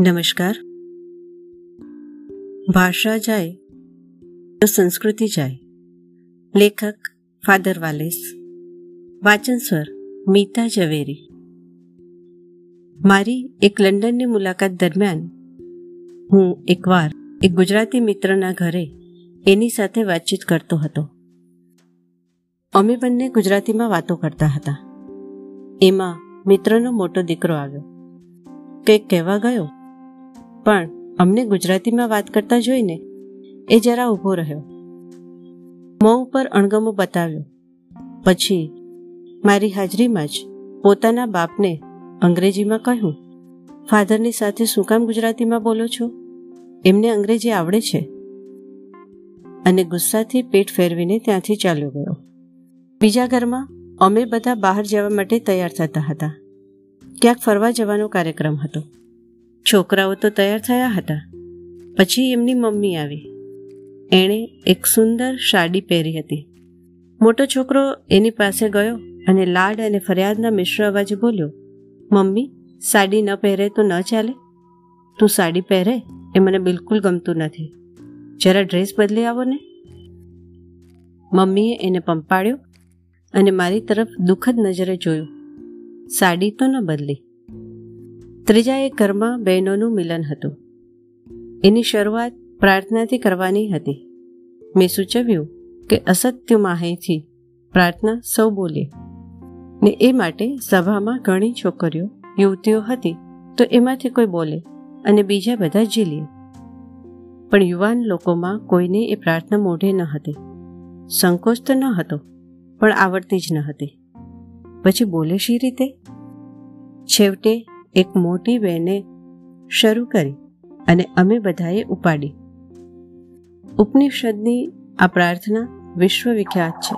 નમસ્કાર. ભાષા જાય તો સંસ્કૃતિ જાય. લેખક ફાધર વાલેસ. વાચન સ્વર મીતા ઝવેરી. મારી એક લંડનની મુલાકાત દરમિયાન હું એકવાર એક ગુજરાતી મિત્રના ઘરે એની સાથે વાતચીત કરતો હતો. અમે બંને ગુજરાતીમાં વાતો કરતા હતા. એમાં મિત્રનો મોટો દીકરો આવ્યો. કંઈક કહેવા ગયો? પણ અમને ગુજરાતીમાં વાત કરતા જોઈને એ જરા ઊભો રહ્યો. મોં ઉપર અણગમો બતાવ્યો. પછી મારી હાજરીમાં જ પોતાના બાપને અંગ્રેજીમાં કહ્યું, ફાધરની સાથે શું કામ ગુજરાતીમાં બોલો છો? એમને અંગ્રેજી આવડે છે. અને ગુસ્સાથી પેટ ફેરવીને ત્યાંથી ચાલ્યો ગયો. બીજા ઘરમાં અમે બધા બહાર જવા માટે તૈયાર થતા હતા. ક્યાંક ફરવા જવાનો કાર્યક્રમ હતો. છોકરાઓ તો તૈયાર થયા હતા. પછી એમની મમ્મી આવી. એણે એક સુંદર સાડી પહેરી હતી. મોટો છોકરો એની પાસે ગયો અને લાડ અને ફરિયાદના મિશ્ર અવાજે બોલ્યો, મમ્મી, સાડી ન પહેરે તો ન ચાલે. તું સાડી પહેરે એ મને બિલકુલ ગમતું નથી. જરા ડ્રેસ બદલી આવો ને. મમ્મીએ એને પંપાડ્યો અને મારી તરફ દુઃખદ નજરે જોયું. સાડી તો ન બદલી. ત્રીજા એક ઘરમાં બહેનોનું મિલન હતું. એની શરૂઆત પ્રાર્થનાથી કરવાની હતી. મેં સૂચવ્યું કે અસત્ય માહેથી પ્રાર્થના સૌ બોલે. ને એ માટે સભામાં ઘણી છોકરીઓ, યુવતીઓ હતી તો એમાંથી કોઈ બોલે અને બીજા બધા ઝીલીએ પણ યુવાન લોકોમાં કોઈને એ પ્રાર્થના મોઢે ન હતી. સંકોચ તો ન હતો, પણ આવડતી જ ન હતી. પછી બોલે શી રીતે? છેવટે એક મોટી બેને શરૂ કરી અને અમે બધાએ ઉપાડી. ઉપનિષદની આ પ્રાર્થના વિશ્વવિખ્યાત છે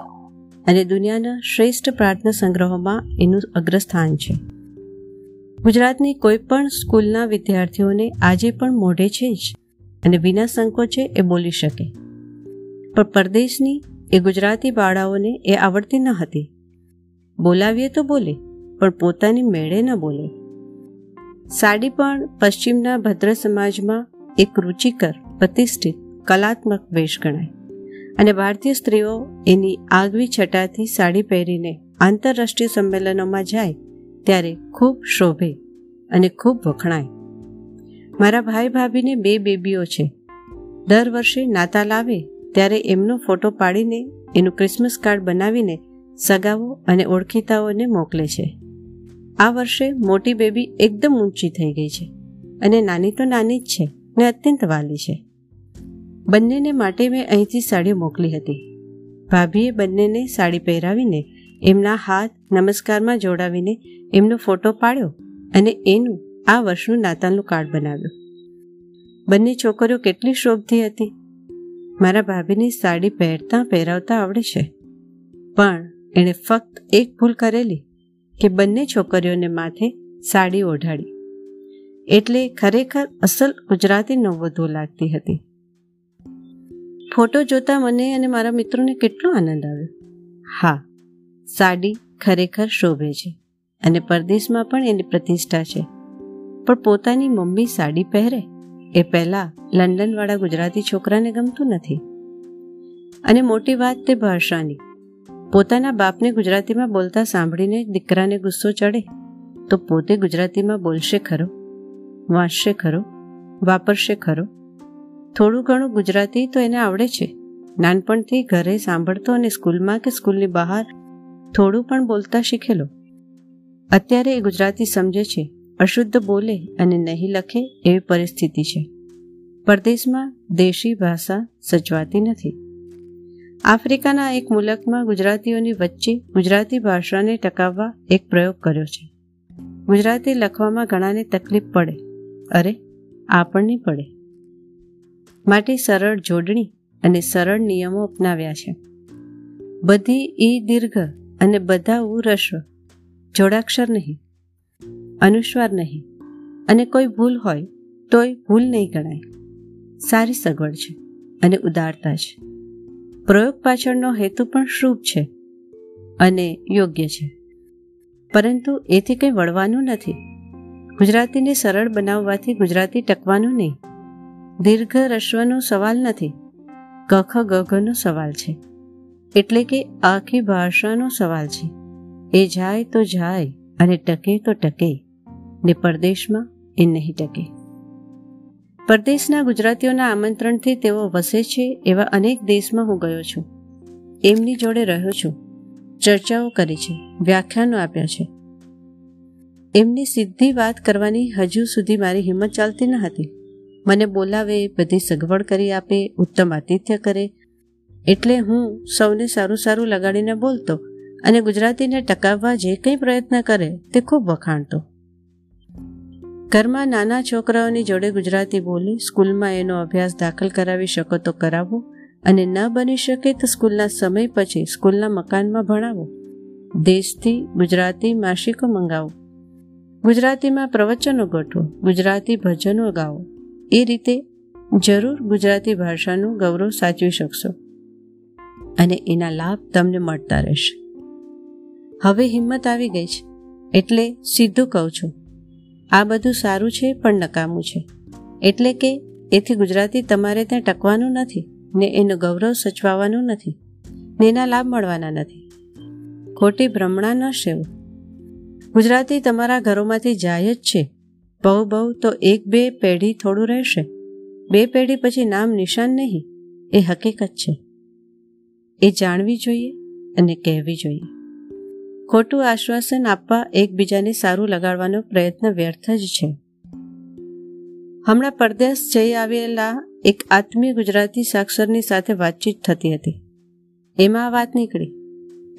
અને દુનિયાના શ્રેષ્ઠ પ્રાર્થના સંગ્રહોમાં એનું અગ્રસ્થાન છે. ગુજરાતની કોઈ પણ સ્કૂલના વિદ્યાર્થીઓને આજે પણ મોઢે છે જ અને વિના સંકોચે એ બોલી શકે. પણ પરદેશની એ ગુજરાતી બાળાઓને એ આવડતી ન હતી. બોલાવીએ તો બોલે, પણ પોતાની મેળે ન બોલે. સાડી પણ પશ્ચિમના ભદ્ર સમાજમાં એક રુચિકર, પ્રતિષ્ઠિત, કલાત્મક વેશ ગણાય. અને ભારતીય સ્ત્રીઓ એની આગવી છટાથી સાડી પહેરીને આંતરરાષ્ટ્રીય સંમેલનોમાં જાય ત્યારે ખૂબ શોભે અને ખૂબ વખણાય. મારા ભાઈ ભાભીને બે બેબીઓ છે. દર વર્ષે નાતાલ આવે ત્યારે એમનો ફોટો પાડીને એનું ક્રિસમસ કાર્ડ બનાવીને સગાઓ અને ઓળખીતાઓને મોકલે છે. આ વર્ષે મોટી બેબી એકદમ ઊંચી થઈ ગઈ છે અને નાની તો નાની જ છે ને અત્યંત વાલી છે. બંનેને માટે મેં અહીંથી સાડી મોકલી હતી. ભાભીએ બંનેને સાડી પહેરાવીને એમના હાથ નમસ્કારમાં જોડાવીને એમનો ફોટો પાડ્યો અને એનું આ વર્ષનું નાતાલનું કાર્ડ બનાવ્યું. બંને છોકરીઓ કેટલી શોભતી હતી. મારા ભાભીની સાડી પહેરતા પહેરાવતા આવડે છે. પણ એણે ફક્ત એક ભૂલ કરેલી કે બંને છોકરીઓને માથે સાડી ઓઢાડી. એટલે ખરેખર અસલ ગુજરાતી નવવધુ લાગતી હતી. ફોટો જોતા મને અને મારા મિત્રોને કેટલો આનંદ આવ્યો. હા, સાડી ખરેખર શોભે છે અને પરદેશમાં પણ એની પ્રતિષ્ઠા છે. પણ પોતાની મમ્મી સાડી પહેરે એ પહેલાં લંડનવાળા ગુજરાતી છોકરાને ગમતું નથી. અને મોટી વાત તે ભાષાની. પોતાના બાપને ગુજરાતીમાં બોલતા સાંભળીને દીકરાને ગુસ્સો ચડે, તો પોતે ગુજરાતીમાં બોલશે ખરો, વાંચશે ખરો, વાપરશે ખરો. થોડું ઘણું ગુજરાતી તો એને આવડે છે. નાનપણથી ઘરે સાંભળતો અને સ્કૂલમાં કે સ્કૂલની બહાર થોડું પણ બોલતા શીખેલો. અત્યારે એ ગુજરાતી સમજે છે, અશુદ્ધ બોલે અને નહીં લખે એવી પરિસ્થિતિ છે. પરદેશમાં દેશી ભાષા સચવાતી નથી. આફ્રિકાના એક મુલકમાં ગુજરાતીઓની વચ્ચે ગુજરાતી ભાષાને ટકાવવા એક પ્રયોગ કર્યો છે. ગુજરાતી લખવામાં ઘણાને તકલીફ પડે. અરે આપણને પડે. માટે સરળ જોડણી અને સરળ નિયમો અપનાવ્યા છે. બધી ઈ દીર્ઘ અને બધા ઉ રસ્વ જોડાક્ષર નહીં. અનુસ્વાર નહીં. અને કોઈ ભૂલ હોય તોય ભૂલ નહીં ગણાય. સારી સગવડ છે અને ઉદારતા છે. પ્રયોગ પાછળનો હેતુ પણ શુભ છે અને યોગ્ય છે. પરંતુ એથી કંઈ વળવાનું નથી. ગુજરાતીને સરળ બનાવવાથી ગુજરાતી ટકવાનું નહીં. દીર્ઘ રસ્વનો સવાલ નથી. કખ ગઘનો સવાલ છે. એટલે કે આખી ભાષાનો સવાલ છે. એ જાય તો જાય અને ટકે તો ટકે. ને પરદેશમાં એ નહીં ટકે. પરદેશના ગુજરાતીઓના આમંત્રણથી તેઓ વસે છે એવા અનેક દેશમાં હું ગયો છું. એમની જોડે રહ્યો છું. ચર્ચાઓ કરી છે, વ્યાખ્યાનો આપ્યા છે. એમની સીધી વાત કરવાની હજુ સુધી મારી હિંમત ચાલતી ન હતી. મને બોલાવે, બધી સગવડ કરી આપે, ઉત્તમ આતિથ્ય કરે. એટલે હું સૌને સારું સારું લગાડીને બોલતો અને ગુજરાતીને ટકાવવા જે કંઈ પ્રયત્ન કરે તે ખૂબ વખાણતો. ઘરમાં નાના છોકરાઓની જોડે ગુજરાતી બોલી, સ્કૂલમાં એનો અભ્યાસ દાખલ કરાવી શકો તો કરાવો અને ન બની શકે તો સ્કૂલના સમય પછી સ્કૂલના મકાનમાં ભણાવો. દેશથી ગુજરાતી માસિકો મંગાવો. ગુજરાતીમાં પ્રવચનો ગોઠવો, ગુજરાતી ભજનો ગાઓ. એ રીતે જરૂર ગુજરાતી ભાષાનું ગૌરવ સાચવી શકશો અને એના લાભ તમને મળતા રહેશે. હવે હિંમત આવી ગઈ છે, એટલે સીધું કહું છું આ બધું સારું છે પણ નકામું છે. એટલે કે, એથી ગુજરાતી તમારે ત્યાં ટકવાનું નથી, ને એનું ગૌરવ સચવાવાનું નથી, ને એના લાભ મળવાના નથી. ખોટી ભ્રમણા ન સેવો. ગુજરાતી તમારા ઘરોમાંથી જાય જ છે. બહુ બહુ તો એક બે પેઢી થોડું રહેશે. બે પેઢી પછી નામ નિશાન નહીં, એ હકીકત છે. એ જાણવી જોઈએ અને કહેવી જોઈએ. ખોટું આશ્વાસન આપવા એકબીજાને સારું લગાડવાનો પ્રયત્ન વ્યર્થ જ છે. હમણાં પરદેશ જઈ આવેલા એક આત્મીય ગુજરાતી સાક્ષરની સાથે વાતચીત થતી હતી. એમાં આ વાત નીકળી.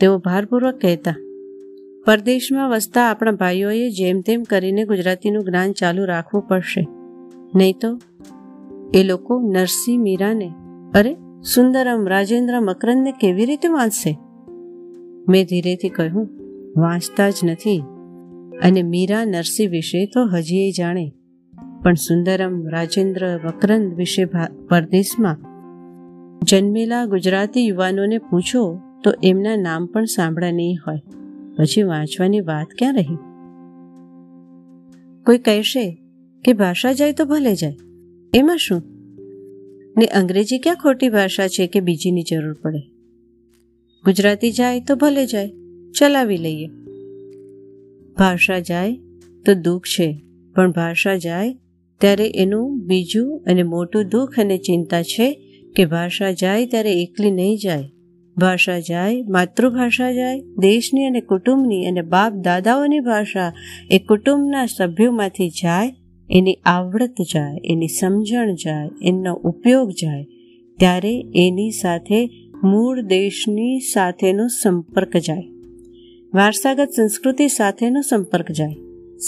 તેઓ ભારપૂર્વક કહેતા, પરદેશમાં વસતા આપણા ભાઈઓએ જેમ તેમ કરીને ગુજરાતીનું જ્ઞાન ચાલુ રાખવું પડશે. નહીં તો એ લોકો નરસિંહ મીરાને, અરે, સુંદરમ રાજેન્દ્ર મકરંદને કેવી રીતે વાંચશે? મેં ધીરેથી કહ્યું વાંચતા જ નથી. અને મીરા નરસિંહ વિશે તો હજી એ જાણે. પણ સુંદરમ રાજેન્દ્ર વક્રંદ વિશે પરદેશમાં જન્મેલા ગુજરાતી યુવાનોને પૂછો તો એમના નામ પણ સાંભળ્યા નહીં હોય. પછી વાંચવાની વાત ક્યાં રહી? કોઈ કહેશે કે ભાષા જાય તો ભલે જાય. એમાં શું? ને અંગ્રેજી ક્યાં ખોટી ભાષા છે કે બીજીની જરૂર પડે? ગુજરાતી જાય તો ભલે જાય. ચલાવી લઈએ. ભાષા જાય તો દુઃખ છે, પણ ભાષા જાય ત્યારે એનું બીજું અને મોટું દુઃખ અને ચિંતા છે કે ભાષા જાય ત્યારે એકલી નહીં જાય. ભાષા જાય, માતૃભાષા જાય, દેશની અને કુટુંબની અને બાપ દાદાઓની ભાષા એ કુટુંબના સભ્યોમાંથી જાય, એની આવડત જાય, એની સમજણ જાય, એનો ઉપયોગ જાય, ત્યારે એની સાથે મૂળ દેશની સાથેનો સંપર્ક જાય. વારસાગત સંસ્કૃતિ સાથેનો સંપર્ક જાય.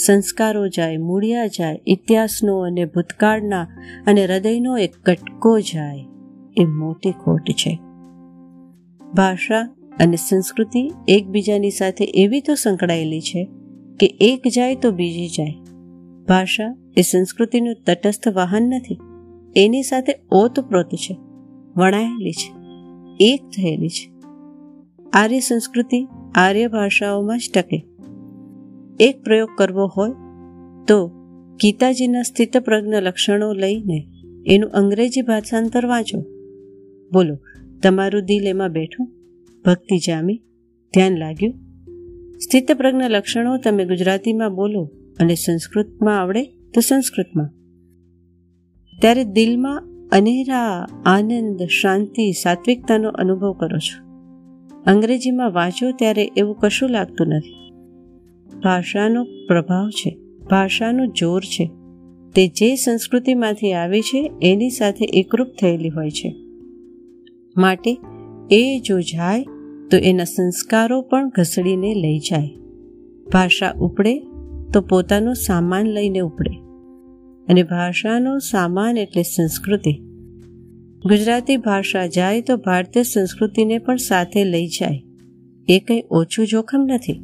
સંસ્કારો જાય, મૂળિયા જાય, ઇતિહાસનો અને ભૂતકાળના અને હૃદયનો એક કટકો જાય. એ મોટી ખોટ છે. ભાષા અને સંસ્કૃતિ એકબીજાની સાથે એવી તો સંકળાયેલી છે કે એક જાય તો બીજી જાય. ભાષા એ સંસ્કૃતિનું તટસ્થ વાહન નથી. એની સાથે ઓતપ્રોત છે. વણાયેલી છે. એક થયેલી છે. આર્ય સંસ્કૃતિ આર્ય ભાષાઓમાં જ ટકે. એક પ્રયોગ કરવો હોય તો ગીતાજીના સ્થિતપ્રજ્ઞ લક્ષણો લઈને એનું અંગ્રેજી ભાષાંતર વાંચો. બોલો, તમારું દિલ એમાં બેઠું? ભક્તિ જામી? ધ્યાન લાગ્યું? સ્થિતપ્રજ્ઞ લક્ષણો તમે ગુજરાતીમાં બોલો અને સંસ્કૃતમાં આવડે તો સંસ્કૃતમાં. ત્યારે દિલમાં અનેરા આનંદ, શાંતિ, સાત્વિકતાનો અનુભવ કરો છો. અંગ્રેજીમાં વાંચો ત્યારે એવું કશું લાગતું નથી. ભાષાનો પ્રભાવ છે. ભાષાનું જોર છે. તે જે સંસ્કૃતિમાંથી આવે છે, એની સાથે એકરૂપ થયેલી હોય છે. માટે એ જો જાય, તો એના સંસ્કારો પણ ઘસડીને લઈ જાય. ભાષા ઉપડે, તો પોતાનો સામાન લઈને ઉપડે. અને ભાષાનો સામાન એટલે સંસ્કૃતિ. ગુજરાતી ભાષા જાય તો ભારતીય સંસ્કૃતિને પણ સાથે લઈ જાય. એ કંઈ ઓછું જોખમ નથી.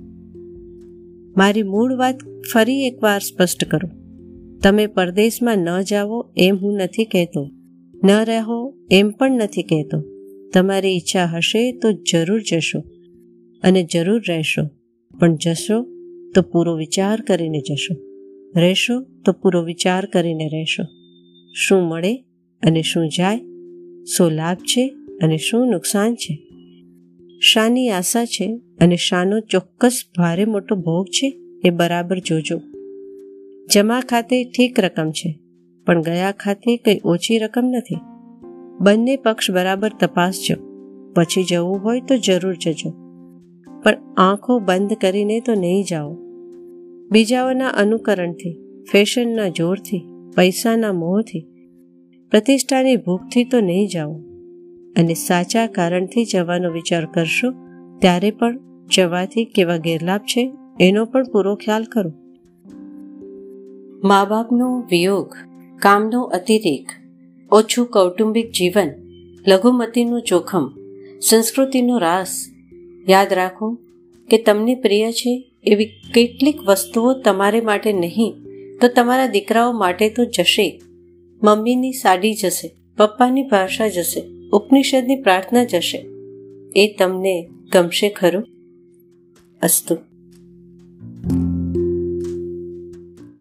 મારી મૂળ વાત ફરી એકવાર સ્પષ્ટ કરો. તમે પરદેશમાં ન જાઓ એમ હું નથી કહેતો. ન રહો એમ પણ નથી કહેતો. તમારી ઈચ્છા હશે તો જરૂર જશો અને જરૂર રહેશો. પણ જશો તો પૂરો વિચાર કરીને જશો. રહેશો તો પૂરો વિચાર કરીને રહેશો. શું મળે અને શું જાય શું લાભ છે અને શું નુકસાન છે? શાની આશા છે અને શાનો ચોક્કસ ભારે મોટો ભોગ છે, એ બરાબર જોજો. જમા ખાતે ઠીક રકમ છે, પણ ગયા ખાતે કંઈ ઓછી રકમ નથી. બંને પક્ષ બરાબર તપાસજો. પછી જવું હોય તો જરૂર જજો. પણ આંખો બંધ કરીને તો નહીં જાઓ. બીજાઓના અનુકરણથી, ફેશનના જોરથી, પૈસાના મોહથી પ્રતિષ્ઠાની ભૂખથી તો નહીં જાઓ. અને સાચા કારણથી જવાનો વિચાર કરશો, ત્યારે પણ જવાથી કેવા ગેરલાભ છે, એનો પણ પૂરો ખ્યાલ કરો. મા બાપનો વિયોગ, કામનો અતિરેક, ઓછું કૌટુંબિક જીવન, લઘુમતીનું જોખમ, સંસ્કૃતિનો રાસ. યાદ રાખો કે તમને પ્રિય છે એવી કેટલીક વસ્તુઓ તમારે માટે નહીં, તો તમારા દીકરાઓ માટે તો જશે. મમ્મીની સાડી જશે પપ્પાની ભાષા જશે ઉપનિષદની પ્રાર્થના જશે. એ તમને ગમશે ખરું? અસ્તુ.